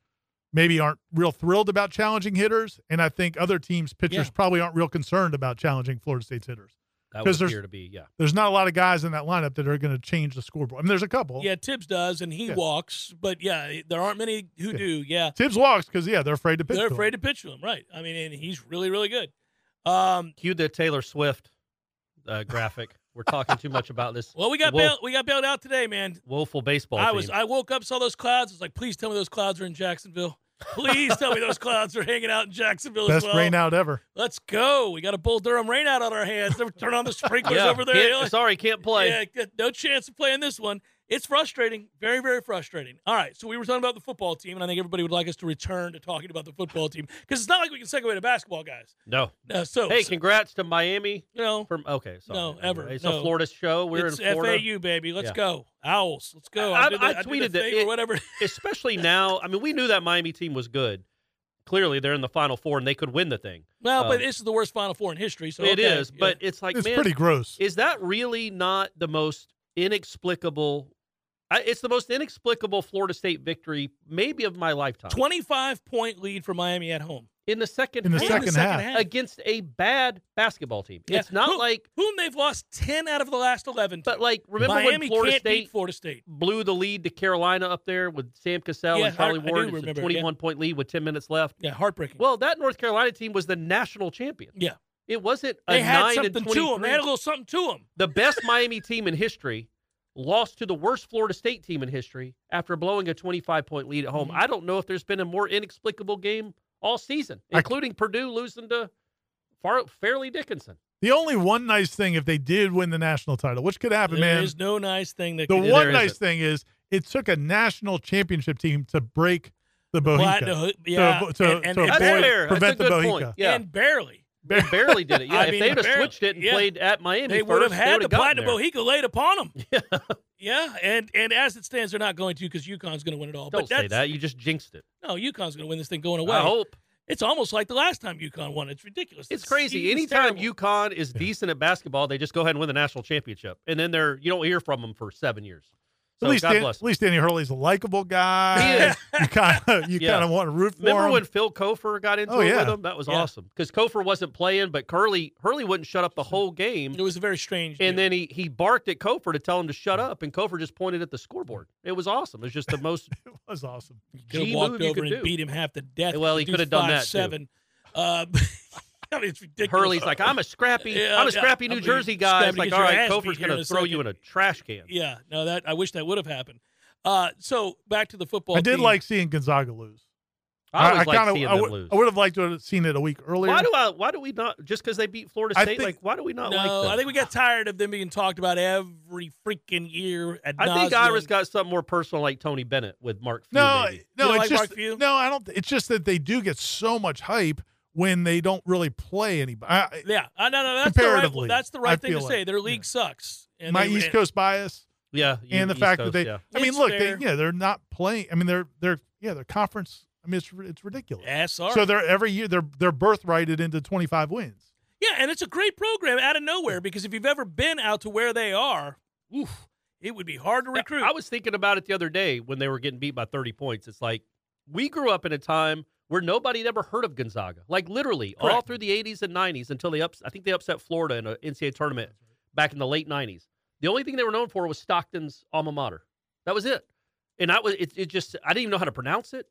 maybe aren't real thrilled about challenging hitters, and I think other teams pitchers Yeah. probably aren't real concerned about challenging Florida State's hitters. That 'Cause would there's- appear to be, yeah. There's not a lot of guys in that lineup that are going to change the scoreboard. I mean, there's a couple. Yeah, Tibbs does, and he Yeah. walks, but yeah, there aren't many who Yeah. do. Yeah, Tibbs walks because yeah, they're afraid to pitch. they're to him. afraid to pitch to him, right? I mean, and he's really, really good. Um, Cue the Taylor Swift uh, graphic. We're talking too much about this. well, we got Wolf- bailed, we got bailed out today, man. woeful baseball I team. was I woke up, saw those clouds. I was like, please tell me those clouds are in Jacksonville. Please tell me those clouds are hanging out in Jacksonville as Best well. rain out ever. Let's go. We got a Bull Durham rain out on our hands. Turn on the sprinklers yeah, over there. can't- sorry, can't play. Yeah, no chance of playing this one. It's frustrating, very, very frustrating. All right, so we were talking about the football team, and I think everybody would like us to return to talking about the football team because it's not like we can segue to basketball, guys. No. Uh, so, Hey, so, congrats to Miami. you know, From okay, sorry. No, ever, It's no. a Florida show. We're it's in Florida. FAU, baby. Let's Yeah. go. Owls. Let's go. I- did I the- did the tweeted that it- or whatever. Especially now. I mean, we knew that Miami team was good. Clearly, they're in the Final Four and they could win the thing. well, but um, this is the worst Final Four in history. So It okay, is, yeah. but it's like, it's man, pretty gross. is that really not the most inexplicable? I, it's the most inexplicable Florida State victory, maybe of my lifetime. 25 point lead for Miami at home. in the second In the half, second half. against a bad basketball team. Yeah. It's not Who- like, whom they've lost 10 out of the last 11. but like, remember Miami when Florida can't State beat Florida State. blew the lead to Carolina up there with Sam Cassell Yeah, and Charlie I- I Ward? It's remember, a yeah. 21 point lead with 10 minutes left. Yeah, heartbreaking. Well, that North Carolina team was the national champion. yeah, It wasn't a they had 9 something and to them. They had a little something to them. the best Miami team in history lost to the worst Florida State team in history after blowing a 25 point lead at home. Mhm. I don't know if there's been a more inexplicable game all season, I- including Purdue losing to Far- Fairleigh Dickinson. The only one nice thing if they did win the national title, which could happen, There man. is no nice thing that the could- there one isn't. nice thing is it took a national championship team to break the Black- Bohica. no, yeah, to, to, and- and- to and avoid, prevent That's a the Bohica. point. Yeah. and barely. They barely did it. Yeah, I if mean, they'd have switched it and yeah. played at Miami They would have had the would've gotten Platinum there. Bohica laid upon them. Yeah. Yeah, and and as it stands, they're not going to because UConn's going to win it all. Don't but say that. You just jinxed it. No, UConn's going to win this thing going away. I hope. It's almost like the last time UConn won. It's ridiculous. It's The crazy. season's Anytime terrible. UConn is decent at basketball, they just go ahead and win the national championship, and then they're you don't hear from them for seven years. So at least, God Dan- bless. at least Danny Hurley's a likable guy. He is. you kind of you Yeah. kind of want to root for him. Remember him. when Phil Kofer got into Oh, it yeah. with him? That was Yeah. awesome because Kofer wasn't playing, but Curly Hurley wouldn't shut up the whole game, It was a very strange. and deal. then he he barked at Kofer to tell him to shut up, and Kofer just pointed at the scoreboard. It was awesome. It was just the most. it was awesome. He walked move you over could and do. beat him half to death. Well, he could have done that, too. Seven. Uh, I mean, it's ridiculous. Hurley's like, I'm a scrappy, Yeah, I'm a yeah. scrappy I New mean, Jersey guy. It's scrappy like, all right, all get your right, ass Kofer's beat going to a throw you in a trash can. Yeah, no, that I wish that would have happened. Uh, so back to the football. I did team. like seeing Gonzaga lose. I always like kinda- seeing I would- lose. I would have liked to have seen it a week earlier. Why do I? Why do we not? Just because they beat Florida State, think- like why do we not No, like them? I think we got tired of them being talked about every freaking year. Ad I think nauseam. Ira's got something more personal, like Tony Bennett with Mark. Few, no, maybe. no, don't it's like just Mark Few? no. I don't. It's just that they do get so much hype when they don't really play anybody. I, Yeah, uh, no, no, that's the right. That's the I right thing to feel say. like, Their league sucks. And my they- East Coast bias yeah, you- and the East fact Coast, that they. yeah. I mean, It's look, fair. they yeah, they're not playing. I mean, they're they're yeah, their conference. I mean, it's it's ridiculous. Yeah, sorry. So they're every year they're they're birthrighted into twenty five wins. Yeah, and it's a great program out of nowhere because if you've ever been out to where they are, oof, it would be hard to recruit. I was thinking about it the other day when they were getting beat by 30 points. It's like we grew up in a time where nobody had ever heard of Gonzaga. Like literally all through the 80s and 90s until they ups I think they upset Florida in an NCAA tournament back in the late 90s. The only thing they were known for was Stockton's alma mater. That was it. And I was it, it just I didn't even know how to pronounce it.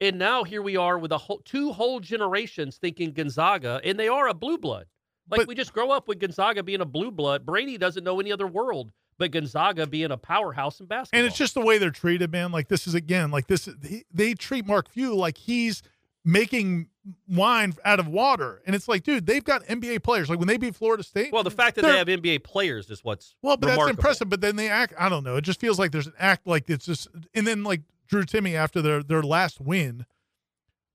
And now here we are with a whole two whole generations thinking Gonzaga, and they are a blue blood. Like But- we just grow up with Gonzaga being a blue blood. Brady doesn't know any other world but Gonzaga being a powerhouse in basketball. And it's just the way they're treated, man. Like this is again, like this. He, they treat Mark Few like he's making wine out of water, and it's like, dude, they've got NBA players. Like when they beat Florida State. well, the fact that they have NBA players is what's Well, but that's impressive. But then they act. I don't know. It just feels like there's an act like it's just. And then like Drew Timme after their their last win,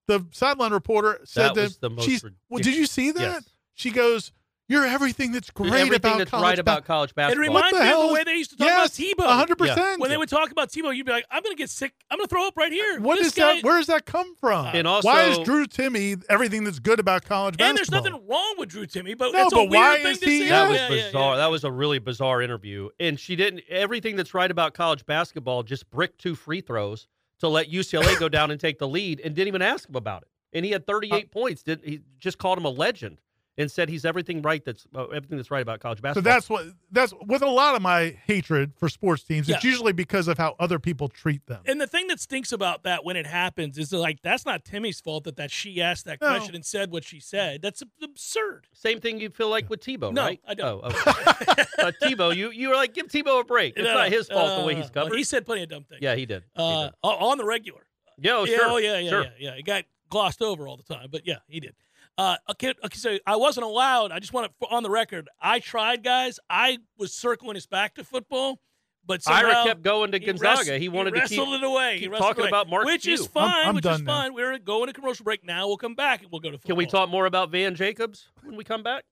the sideline reporter said That that, was the most she's. Well, did you see that? Yes. She goes, "You're everything that's great everything about that's college right about ba- college it reminds the me of the way they used to talk yes, about Tebow. hundred percent. When they would talk about Tebow, you'd be like, "I'm going to get sick. I'm going to throw up right here." What This is guy, that? Where does that come from? And also- why is Drew Timme everything that's good about college basketball? And there's nothing wrong with Drew Timme, but No, it's a but weird why thing is to he- say. That was Yeah, yeah, bizarre. yeah. That was a really bizarre interview. And she didn't everything that's right about college basketball just brick two free throws to let UCLA go down and take the lead and didn't even ask him about it. And he had 38 points. Did he just called him a legend and said he's everything right that's uh, everything that's right about college basketball. So that's what that's with a lot of my hatred for sports teams. It's usually because of how other people treat them. And the thing that stinks about that when it happens is that, like that's not Timme's fault that that she asked that No. question and said what she said. That's absurd. Same thing you feel like with Tebow, No, right? I don't. Oh, okay. uh, Tebow, you you were like give Tebow a break. It's No, not his fault the way uh, he's covered. well, he said plenty of dumb things. yeah, he did. He Uh, did. on the regular. yeah, oh, yeah, sure. oh yeah, yeah, sure. yeah, yeah. It got glossed over all the time, but yeah, he did. Uh, okay, okay, so I wasn't allowed. I just want to on the record. I tried, guys. I was circling his back to football, but somehow Ira kept going to he Gonzaga. wrest- he wanted to keep. wrestled it away. He keep wrestled talking away, about Mark which is fine. I'm which is done now. fine. We're going to commercial break now. We'll come back and we'll go to. Football. Can we talk more about Van Jacobs when we come back?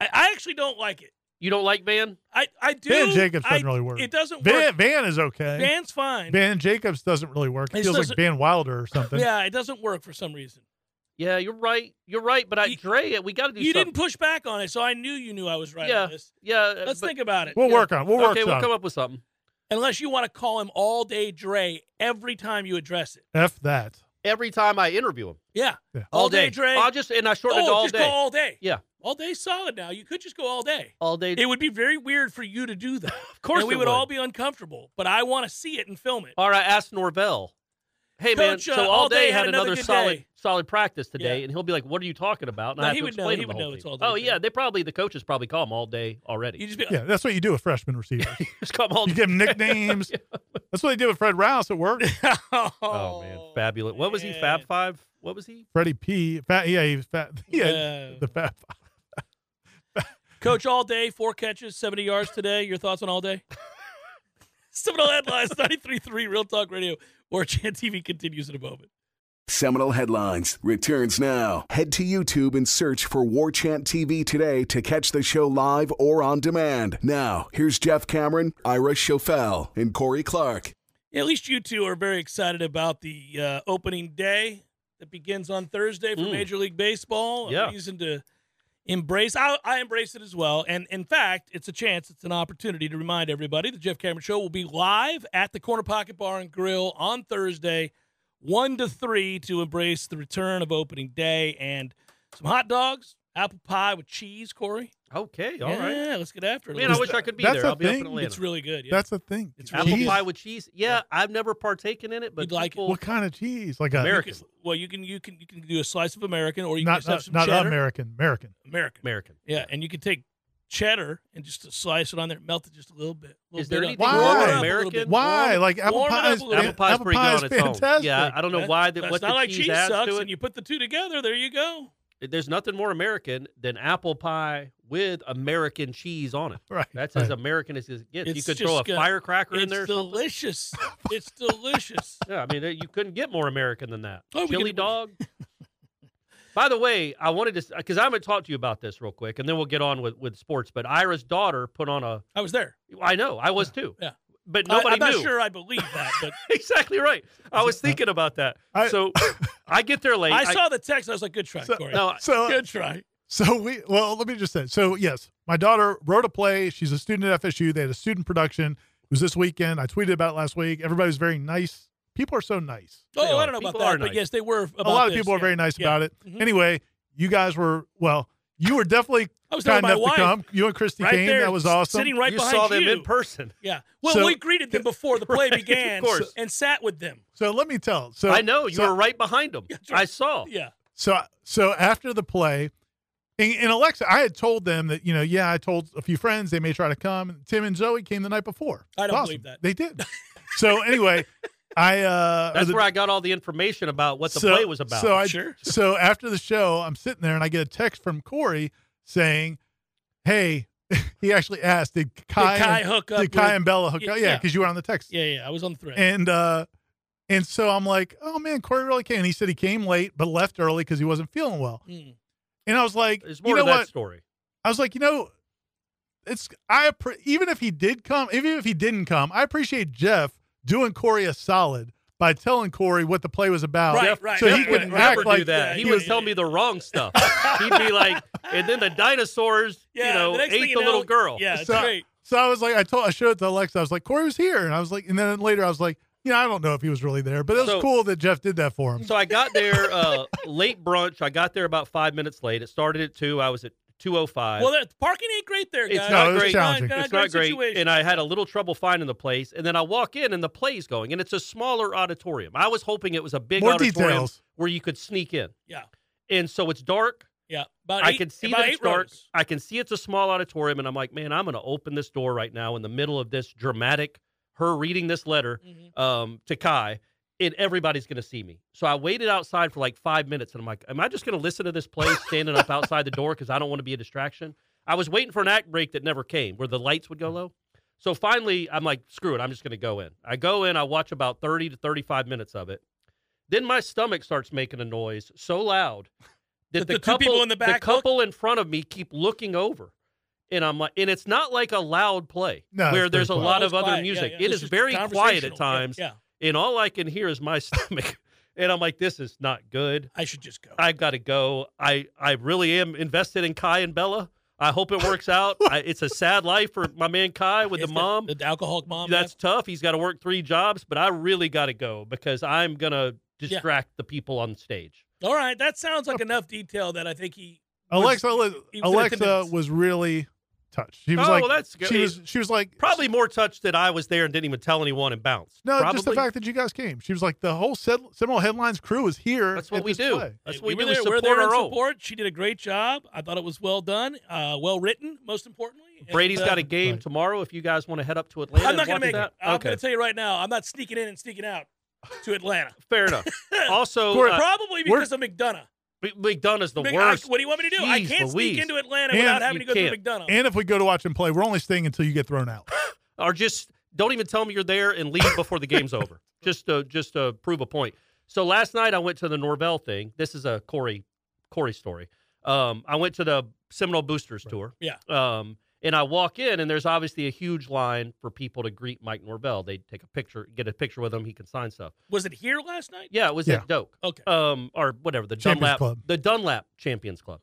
I, I actually don't like it. You don't like Van? I I do. Van Jacobs doesn't really work. It doesn't Van work. Van is okay. Van's fine. Van Jacobs doesn't really work. It It feels like Van Wilder or something. yeah, it doesn't work for some reason. Yeah, you're right. You're right. But I You- Dre, we got to do You something. didn't push back on it, so I knew you knew I was right yeah, on this. yeah. uh, Let's but- think about it. We'll Yeah. work on. it. We'll work on. Okay, we'll come up with something. Unless you want to call him all day Dre every time you address it. F that. Every time I interview him, Yeah. Yeah. All, day, Dre. I'll just and I shorten it to oh, all just day. go all day. Yeah. All day solid now. You could just go all day. all day. It would be very weird for you to do that. of course, and we it would, all be uncomfortable. But I want to see it and film it. All right, ask Norvell. Hey man, Coach, uh, so all All day Day had had another another solid day. solid practice today, Yeah. and he'll be like, "What are you talking about?" And No, I have he to would know. explain He to the would whole know it's. All Day Oh yeah, they probably the coaches probably call him all day already. You just be, Yeah, that's what you do with freshman receivers. just call him all You day. give them nicknames. That's what they did with Fred Rouse at work. Oh man, fabulous. What was he? Fab. Five? What was he? Freddie P. Fat, yeah, he was fat. Yeah, Yeah. the fat. Coach all day, four catches, 70 yards today. Your thoughts on all day? Seminole headlines, 93.3 Real Talk Radio. War Chant TV continues in a moment. Seminole Headlines returns now. Head to YouTube and search for War Chant TV today to catch the show live or on demand. Now, here's Jeff Cameron, Ira Schoffel, and Corey Clark. At least you two are very excited about the uh, opening day that begins on Thursday for Mm. Major League Baseball. A Yeah. reason to embrace. I, I embrace it as well. And in fact, it's a chance, it's an opportunity to remind everybody the Jeff Cameron Show will be live at the Corner Pocket Bar and Grill on Thursday, 1 to 3, to embrace the return of opening day and some hot dogs, apple pie with cheese, Corey. Okay, all right. yeah, let's get after it. Man, I wish that- I could be that's there. a I'll be up thing? in Atlanta. it's really good. Yeah. That's the thing. It's Apple Cheese. pie with cheese. Yeah, I've never partaken in it, but You'd like it. people, What kind of cheese? Like a American. well, you can you can you can do a slice of American, or you can not just have not, some not cheddar. American. American. American. American. Yeah, and you can take cheddar and just slice it on there, melt it just a little bit. little Is there bit anything up. Why? Warm a little American? Why? Warm- like apple warm pie is a little Apple bit. pie's apple pretty pie good on its own. fantastic. Yeah, I don't know why. The, That's what not the like cheese cheese adds sucks, to and you put the two together. There you go. There's nothing more American than apple pie with American cheese on it. Right. That's right. as American as it gets. you could throw a just got- firecracker in there. or something. delicious. it's delicious. Yeah, I mean, uh, you couldn't get more American than that. Oh, we Chili can- dog. By the way, I wanted to because I'm going to talk to you about this real quick, and then we'll get on with, with sports. But Ira's daughter put on a. I was there. I know, I was too. Yeah. But nobody I, nobody am not sure I believe that, but exactly right. I was thinking about that. I- so I get there late. I saw the text. I was like, "Good try, So- Corey. no, So Good try." So we well, let me just say. So yes, my daughter wrote a play. She's a student at FSU. They had a student production. It was this weekend. I tweeted about it last week. Everybody was very nice. People are so nice. They Oh, I don't know about that, are but yes, they were. About a lot of this, people are yeah. very nice Yeah. about it. Mhm. Anyway, you guys were well. You were definitely I was there kind with enough wife. to come. You and Christy right came. there, That was awesome. Sitting right you behind saw them you. in person. Yeah. Well, So- we greeted them before the play Right, began, of course. and sat with them. So let me tell. So I know you so, were right behind them. Right. I saw. Yeah. So so after the play, and, and Alexa, I had told them that you know, yeah, I told a few friends they may try to come. Tim and Zoe came the night before. I don't Awesome. believe that. They did. so anyway, I uh That's the- where I got all the information about what the so- play was about. So I Sure. so after the show, I'm sitting there and I get a text from Corey saying, "Hey." He actually asked, "Did Kai, Did Kai and, hook up did Kai with- and Bella hook Yeah, up?" Yeah, yeah. because you were on the text. Yeah, yeah. I was on the thread. And uh and so I'm like, oh man, Corey really came. And he said he came late but left early because he wasn't feeling well. Mm. And I was like, There's you know to that what? story. I was like, you know, it's I even if he did come, even if he didn't come, I appreciate Jeff doing Corey a solid by telling Corey what the play was about. Right, right. So Jeff he would could never act do like that. Yeah, he yeah, would tell me the wrong stuff. He'd be like, and then the dinosaurs, Yeah. you know, the next thing ate you the know, little girl. Yeah, it's So- great. So I was like, I told, I showed it to Alexa. I was like, Corey was here, and I was like, and then later I was like, you know, I don't know if he was really there, but it was So- cool that Jeff did that for him. So I got there uh, late brunch. I got there about five minutes late. It started at two. I was at two oh five. Well, the parking ain't great there, It's not No, it's great. challenging. Not, it's not great. Situation. And I had a little trouble finding the place. And then I walk in and the play's going, and it's a smaller auditorium. I was hoping it was a big More auditorium details. where you could sneak in. yeah, And so it's dark. yeah. About I eight, can see about that eight it's dark. rows. I can see it's a small auditorium, and I'm like, man, I'm going to open this door right now in the middle of this dramatic her reading this letter Mhm. um, to Kai, and everybody's going to see me. So I waited outside for like five minutes, and I'm like, am I just going to listen to this play standing up outside the door because I don't want to be a distraction? I was waiting for an act break that never came, where the lights would go low. So finally, I'm like, screw it, I'm just going to go in. I go in, I watch about 30 to 35 minutes of it. Then my stomach starts making a noise so loud that That the, the couple, people in the back the couple in front of me keep looking over. And I'm like, and it's not like a loud play No, where there's a pretty lot of other quiet. Music. yeah. It It's is very quiet at times, Yeah, and all I can hear is my stomach. And I'm like, this is not good. I should just go. I've got to go. I I really am invested in Kai and Bella. I hope it works out. I, it's a sad life for my man Kai with It's the mom. the, alcoholic mom. That's tough. He's got to work three jobs, but I really got to go because I'm gonna distract the people on stage. all right. That sounds like enough detail that I think he. was- Alexa, he was Alexa was really touched. She was Oh, like, well, that's good. she was, she was like, Probably more touched that I was there and didn't even tell anyone and bounced. no, Probably. just the fact that you guys came. She was like, the whole Sed- Seminole Headlines crew is here. That's what we do. play. That's what we, were do. We there, support we're there our in support. She did a great job. I thought it was well done, uh, well written. Most importantly, And, Brady's uh, got a game Right. tomorrow. If you guys want to head up to Atlanta, I'm not going to make that. it. I'm okay, going to tell you right now. I'm not sneaking in and sneaking out to Atlanta. fair enough. Also, uh, Probably because of McDonough. McDonough's the Mc- worst. I- what do you want me to do? I can't Louise. sneak into Atlanta And without having to go can't. through McDonough. And if we go to watch him play, we're only staying until you get thrown out. or just don't even tell me you're there and leave before the game's over. Just to just to prove a point. So last night I went to the Norvell thing. This is a Corey Corey story. Um, I went to the Seminole Boosters tour. Yeah. Um, and I walk in and there's obviously a huge line for people to greet Mike Norvell. They take a picture, get a picture with him. He can sign stuff. was it here last night? Yeah, it was Yeah. at Doak. Okay. Um, or whatever the Champions Dunlap Club. the Dunlap Champions Club.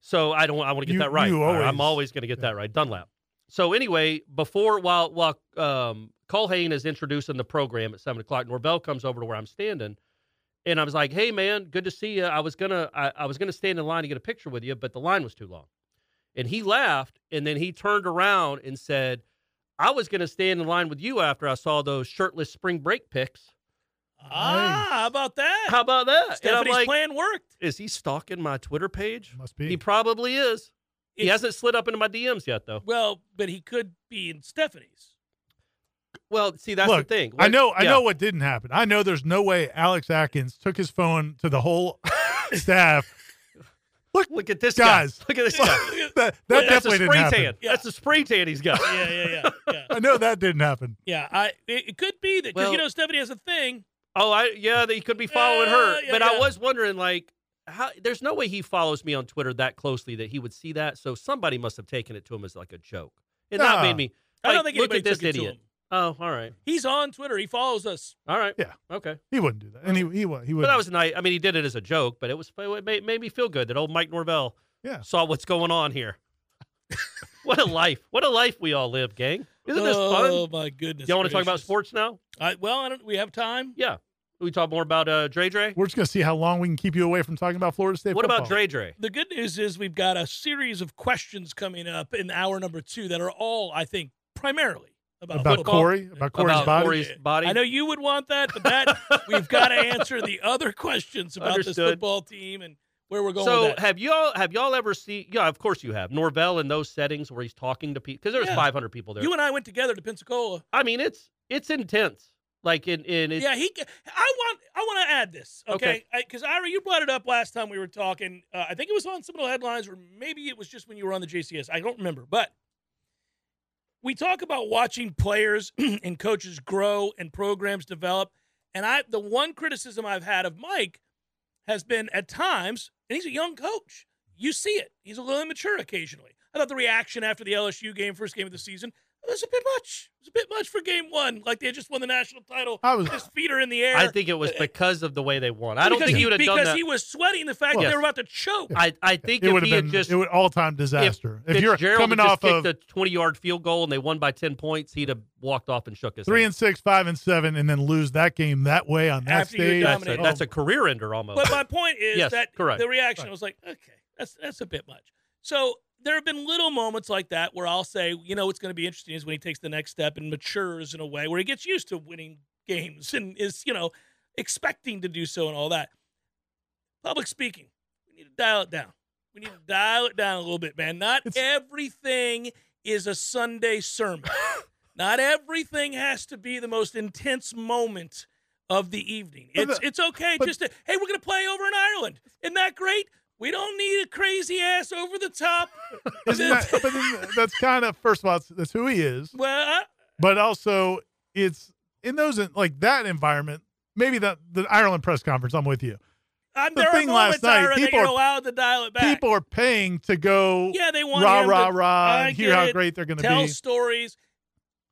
So I don't I want to get You- that right. you All right, I'm always- always going to get yeah. that right. Dunlap. So anyway, before while while um, Colhane is introducing the program at seven o'clock, Norvell comes over to where I'm standing, and I was like, "Hey man, good to see you. I was gonna I, I was gonna stand in line to get a picture with you, but the line was too long." And he laughed, and then he turned around and said, "I was gonna stand in line with you after I saw those shirtless spring break pics. Ah, how about that? How about that?" Stephanie's like, plan worked. "Is he stalking my Twitter page?" Must be. He probably is. He hasn't slid up into my DMs yet, though. Well, but he could be in Stephanie's. Well, see, that's Look, the thing. I What- know. I yeah. know what didn't happen. I know there's no way Alex Atkins took his phone to the whole staff. Look look at this Guys. guy. Look at this guy. that that That's a definitely didn't spray happen. tan. Yeah. That's a spray tan he's got. Yeah, yeah, yeah, yeah. I know that didn't happen. Yeah, I it, it could be that because you know Stephanie has a thing. Oh, I yeah, that he could be following her. Yeah, yeah, but I was wondering, like, how? There's no way he follows me on Twitter that closely that he would see that. So somebody must have taken it to him as like a joke, and that Nah. made me. I don't like, think look anybody at this took it to idiot. Him. Oh, all right, He's on Twitter. He follows us. all right, Yeah. okay. He wouldn't do that, and he he would he would. But that was nice. I mean, he did it as a joke, but it was it made, made me feel good that old Mike Norvell Yeah. saw what's going on here. what a life! What a life we all live, gang. Isn't this fun? Oh my goodness! Y'all want to talk about sports now? I, well, I don't. We have time. Yeah. We talk more about uh, Dre Dre. We're just gonna see how long we can keep you away from talking about Florida State. What about football. Dre Dre? The good news is we've got a series of questions coming up in hour number two that are all, I think, primarily about, About football. Corey? About Corey's about body? Corey's body. I know you would want that, but that we've got to answer the other questions about this football team and where we're going So with that. have y'all have y'all ever seen? Yeah, of course you have Norvell in those settings where he's talking to people because there's Yeah. 500 people there. you and I went together to Pensacola. I mean, it's it's intense. Like in in it's, yeah, he. I want. I want to add this, okay? Okay. Because Ira, you brought it up last time we were talking. Uh, I think it was on some of the headlines, or maybe it was just when you were on the JCS. I don't remember, but we talk about watching players and coaches grow and programs develop. And I, the one criticism I've had of Mike has been at times, and he's a young coach. You see it. He's a little immature occasionally. I thought the reaction after the LSU game, first game of the season, It was a bit much. It was a bit much for game one. Like they just won the national title. I was- his feet are in the air. I think it was uh, because of the way they won. I don't Because think he, he would have because done that. Because he was sweating the fact Well, that they were about to choke. I, I think It if would he have had been just it would all time disaster. If, you're Fitzgerald coming had off just of kicked a 20 yard field goal and they won by 10 points, he'd have walked off and shook his three hand. and six, five and seven, and then lose that game that way on that After you're stage. That's a, dominating. that's a career ender almost. But my point is Yes, that correct. the reaction was like, okay, that's that's a bit much. So there have been little moments like that where I'll say, you know, what's going to be interesting is when he takes the next step and matures in a way where he gets used to winning games and is, you know, expecting to do so and all that. Public speaking, we need to dial it down. We need to dial it down a little bit, man. Not It's- everything is a Sunday sermon. Not everything has to be the most intense moment of the evening. It's it's okay but- just to hey, we're gonna play over in Ireland. Isn't that great? We don't need a crazy ass over the top. Isn't that, but then that's kind of first of all, that's, who he is. well, I, But also, it's in those like that environment. Maybe that the Ireland press conference. I'm with you. I'm, The there thing are last night, people you're allowed to dial it back. People are paying to go yeah, they want rah rah to, rah and hear get how great they're going to be. tell stories,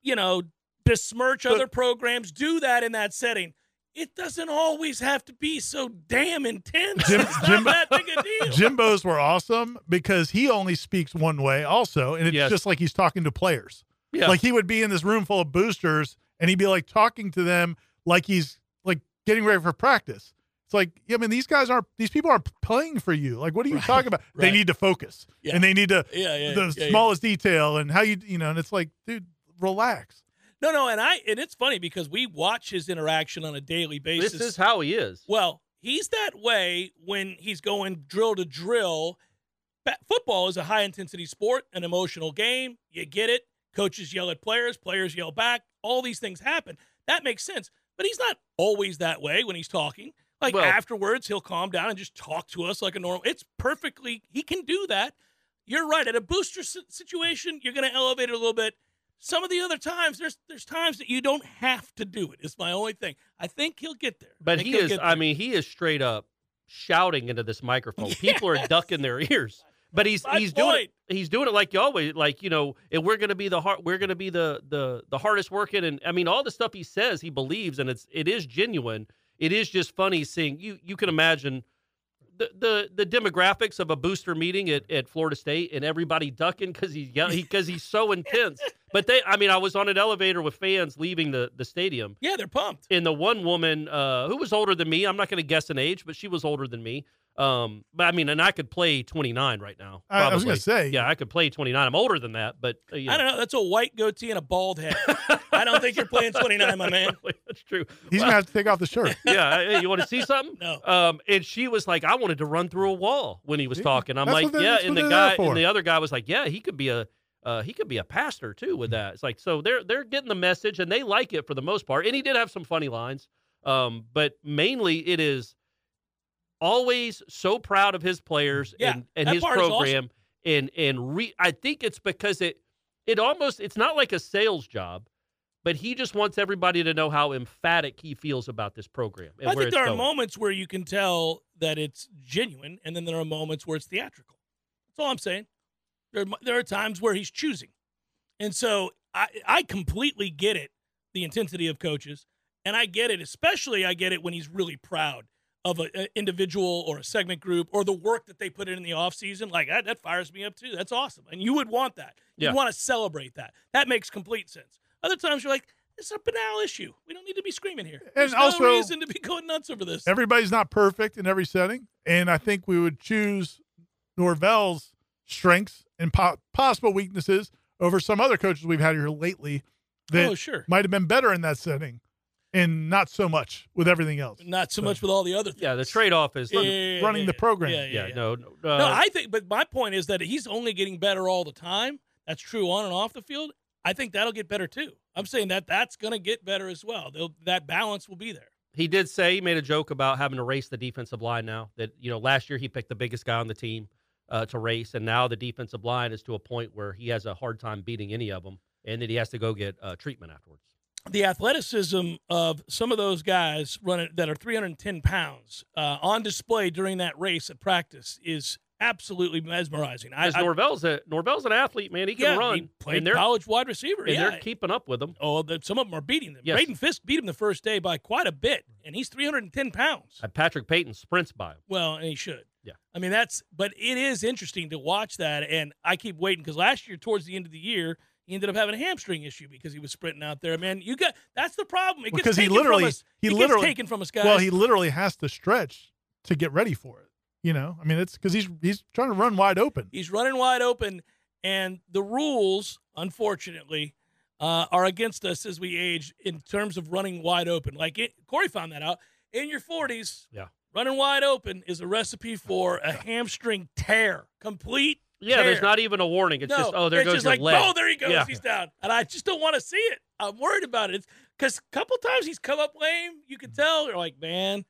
you know, besmirch But- other programs. Do that in that setting. It doesn't always have to be so damn intense. Jim- it's Jim- not that big a deal. Jimbo's were awesome because he only speaks one way, also, and it's Yes. just like he's talking to players. Yeah. Like he would be in this room full of boosters, and he'd be like talking to them like he's like getting ready for practice. It's like, yeah, I mean, these guys aren't; these people aren't playing for you. Like, what are you Right, talking about? They need to focus, Yeah. and they need to yeah, yeah, the yeah, yeah. smallest detail and how you, you know. And it's like, dude, relax. No, no, and I and it's funny because we watch his interaction on a daily basis. this is how he is. well, he's that way when he's going drill to drill. Football is a high intensity sport, an emotional game. You get it. Coaches yell at players, players yell back. All these things happen. That makes sense. But he's not always that way when he's talking. Like Well- afterwards, he'll calm down and just talk to us like a normal. It's perfectly. He can do that. You're right. At a booster si- situation, you're going to elevate it a little bit. Some of the other times, there's there's times that you don't have to do it. It's my only thing. I think he'll get there. But he is, I mean, he is straight up shouting into this microphone. People are ducking their ears. But he's My he's doing it, he's doing it like you always like you know and we're gonna be the hard we're gonna be the the the hardest working and I mean all the stuff he says he believes and it's it is genuine it is just funny seeing you you can imagine the the, the demographics of a booster meeting at, at Florida State and everybody ducking because he's because he's so intense but they I mean I was on an elevator with fans leaving the the stadium yeah, they're pumped. and the one woman uh, who was older than me, I'm not going to guess an age, but she was older than me. Um, but I mean, and I could play 29 right now. I- I was gonna say. yeah, I could play 29. I'm older than that, but uh, you I don't know. That's a white goatee and a bald head. I don't think you're playing 29, my man. That's true. He's Well, gonna have to take off the shirt. yeah, hey, you want to see something? No. Um, and she was like, I wanted to run through a wall when he was Yeah, talking. I'm that's like, yeah, and the guy and the other guy was like, yeah, he could be a. Uh, he could be a pastor too with that. It's like so they're they're getting the message and they like it for the most part. And he did have some funny lines, um, but mainly it is always so proud of his players Yeah, and, and his program. And and re, I think it's because it it almost it's not like a sales job, but he just wants everybody to know how emphatic he feels about this program. I think there are going. moments where you can tell that it's genuine, and then there are moments where it's theatrical. That's all I'm saying. There, are- there are times where he's choosing, and so I, I completely get it, the intensity of coaches, and I get it, especially I get it when he's really proud of an individual or a segment group or the work that they put in in the offseason. Like that, that fires me up too. That's awesome, and you would want that. You Yeah. want to celebrate that. That makes complete sense. Other times you're like, it's a banal issue. We don't need to be screaming here. There's also- no reason to be going nuts over this. Everybody's not perfect in every setting, and I think we would choose Norvell's strengths and po- possible weaknesses over some other coaches we've had here lately that oh, sure. might have been better in that setting, and not so much with everything else. Not so much with all the other things. Yeah, the trade off is Yeah, yeah, yeah, running yeah, the program. Yeah, yeah, yeah, yeah. no, no, uh, no, I think, but my point is that he's only getting better all the time. That's true on and off the field. I think that'll get better too. I'm saying that that's going to get better as well. They'll, that balance will be there. he did say he made a joke about having to race the defensive line now. That you know, last year he picked the biggest guy on the team uh, to race, and now the defensive line is to a point where he has a hard time beating any of them, and that he has to go get uh, treatment afterwards. The athleticism of some of those guys running that are 310 pounds uh, on display during that race at practice is absolutely mesmerizing. I, Norvell's a Norvell's an athlete, man. He can yeah, run, he played and college wide receiver. and yeah. they're keeping up with him. Oh, the, some of them are beating them. Yes. Braden Fiske beat him the first day by quite a bit, and he's 310 pounds. Uh, Patrick Payton sprints by him. Well, and he should. Yeah. I mean, that's, but it is interesting to watch that. And I keep waiting because last year, towards the end of the year, he ended up having a hamstring issue because he was sprinting out there. Man, you got, that's the problem. It gets Because he literally- from us. he It gets literally- taken from us, guys. Well, he literally has to stretch to get ready for it. You know, I mean, it's because he's he's trying to run wide open. He's running wide open, and the rules, unfortunately, uh, are against us as we age in terms of running wide open. Like it, Corey found that out in your 40s. Yeah. running wide open is a recipe for a hamstring tear, complete. Yeah, tear. there's not even a warning. It's no, just oh, there it's goes just your like leg. oh, there he goes, Yeah. he's down, and I just don't want to see it. I'm worried about it. Because a couple times he's come up lame. You can tell. You're like, man.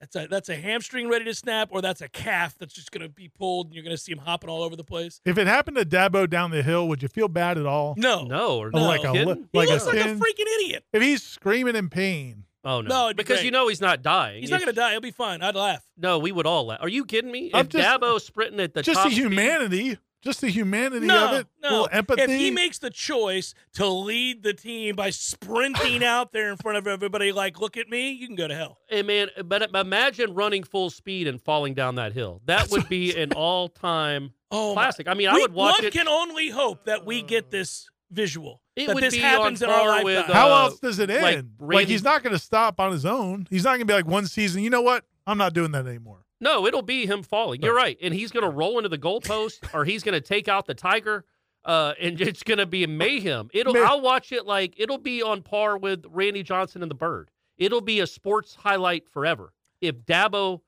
That's a that's a hamstring ready to snap, or that's a calf that's just going to be pulled, and you're going to see him hopping all over the place. If it happened to Dabo down the hill, would you feel bad at all? No, No, or no. like a Kidding? li- He like a looks like a freaking idiot. If he's screaming in pain, Oh no, No, it'd be because great. you know he's not dying. He's not If- going to die. He'll be fine. I'd laugh. No, we would all laugh. Are you kidding me? I'm if just- Dabo sprinting at the just top the speed- humanity, just the humanity No, of it, no. little empathy. If he makes the choice to lead the team by sprinting out there in front of everybody, like, look at me, you can go to hell. Hey man, but imagine running full speed and falling down that hill. That would be an all-time Oh, my- classic. I mean, I We- would watch it. one it. can only hope that we get this visual. It that would this be happens on in our par lifetime. with, uh, How else does it end? Like, Randy- he's not going to stop on his own. He's not going to be like one season. You know what? I'm not doing that anymore. No, it'll be him falling. You're right, and he's going to roll into the goalpost, or he's going to take out the tiger, uh, and it's going to be mayhem. It'll. Man. I'll watch it like it'll be on par with Randy Johnson and the Bird. It'll be a sports highlight forever if Dabo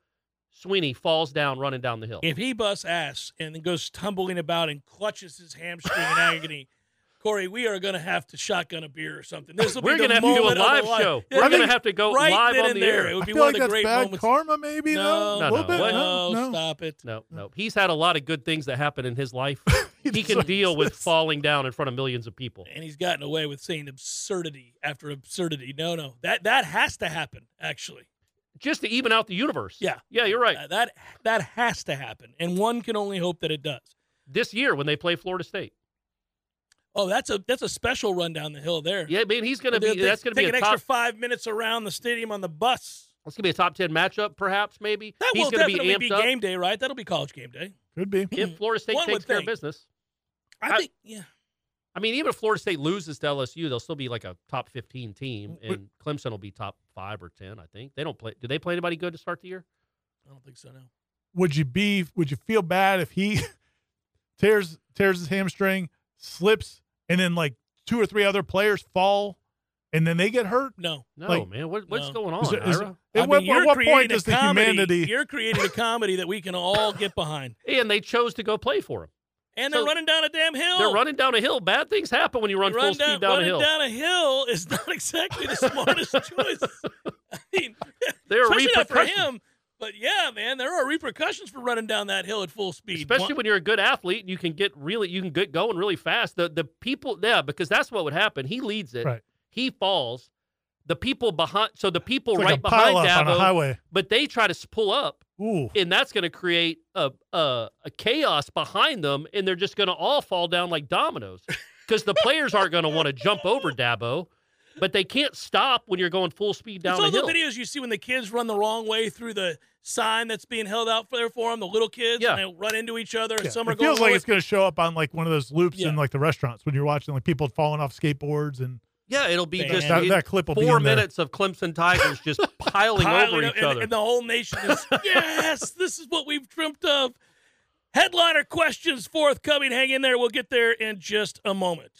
Swinney falls down running down the hill. If he busts ass and then goes tumbling about and clutches his hamstring in agony, Corey, we are going to have to shotgun a beer or something. This will We're be the going to have to do a live show. Yeah, We're going to have to go right live on the there. It air. would I be feel one like of the that's great bad moments. karma, maybe. No, though? No, a little no. bit. Well, no, no. stop it. No, no. He's had a lot of good things that happen in his life. he can deserves deal with this. falling down in front of millions of people. And he's gotten away with saying absurdity after absurdity. No, no, that that has to happen. Actually, Just to even out the universe. Yeah. Yeah, you're right. Uh, that that has to happen, and one can only hope that it does. This year when they play Florida State. Oh, that's a that's a special run down the hill there. Yeah, man, he's going to be. take- That's going to take be an top. extra five minutes around the stadium on the bus. That's going to be a top ten matchup, perhaps. Maybe That he's will going to be definitely amped be, up game day, right? That'll be college game day. Could be. if mm-hmm. Florida State One takes would care of business. I, I- think, yeah. I mean, even if Florida State loses to LSU, they'll still be like a top fifteen team, But- and Clemson will be top five or ten. I think they don't play. Do they play anybody good to start the year? I don't think so. No. Would you be? Would you feel bad if he tears tears his hamstring, slips, and then like two or three other players fall, and then they get hurt? No. No, Like- man. What, what's No. going on, Is it- is Ira? At I what, mean, at what point a does the comedy, humanity? You're creating a comedy that we can all get behind. and they chose to go play for him. And they're So- running down a damn hill. They're running down a hill. Bad things happen when you run, Run full down, speed down a running hill. down a hill is not exactly the smartest choice. I mean, there are especially not for him. But yeah, man, there are repercussions for running down that hill at full speed. especially when you're a good athlete and you can get really, you can get going really fast. The the people, yeah, because that's what would happen. He leads it. Right. He falls. The people behind, so the people It's like right a behind up on a Dabo, highway. but they try to pull up. Ooh, and that's going to create a, a a chaos behind them, and they're just going to all fall down like dominoes because the players aren't going to want to jump over Dabo, but they can't stop when you're going full speed down it's all a hill. the videos you see when the kids run the wrong way through the sign that's being held out there for them, the little kids, Yeah. and they run into each other. Yeah, Some are it going feels like it's going to show up on like one of those loops Yeah. in like the restaurants when you're watching like people falling off skateboards and yeah, it'll be Man. just that, that clip will be four in there. minutes of Clemson Tigers just piling, piling over up, each and, other. and the whole nation is yes, this is what we've dreamt of. Headliner questions forthcoming. Hang in there. We'll get there in just a moment.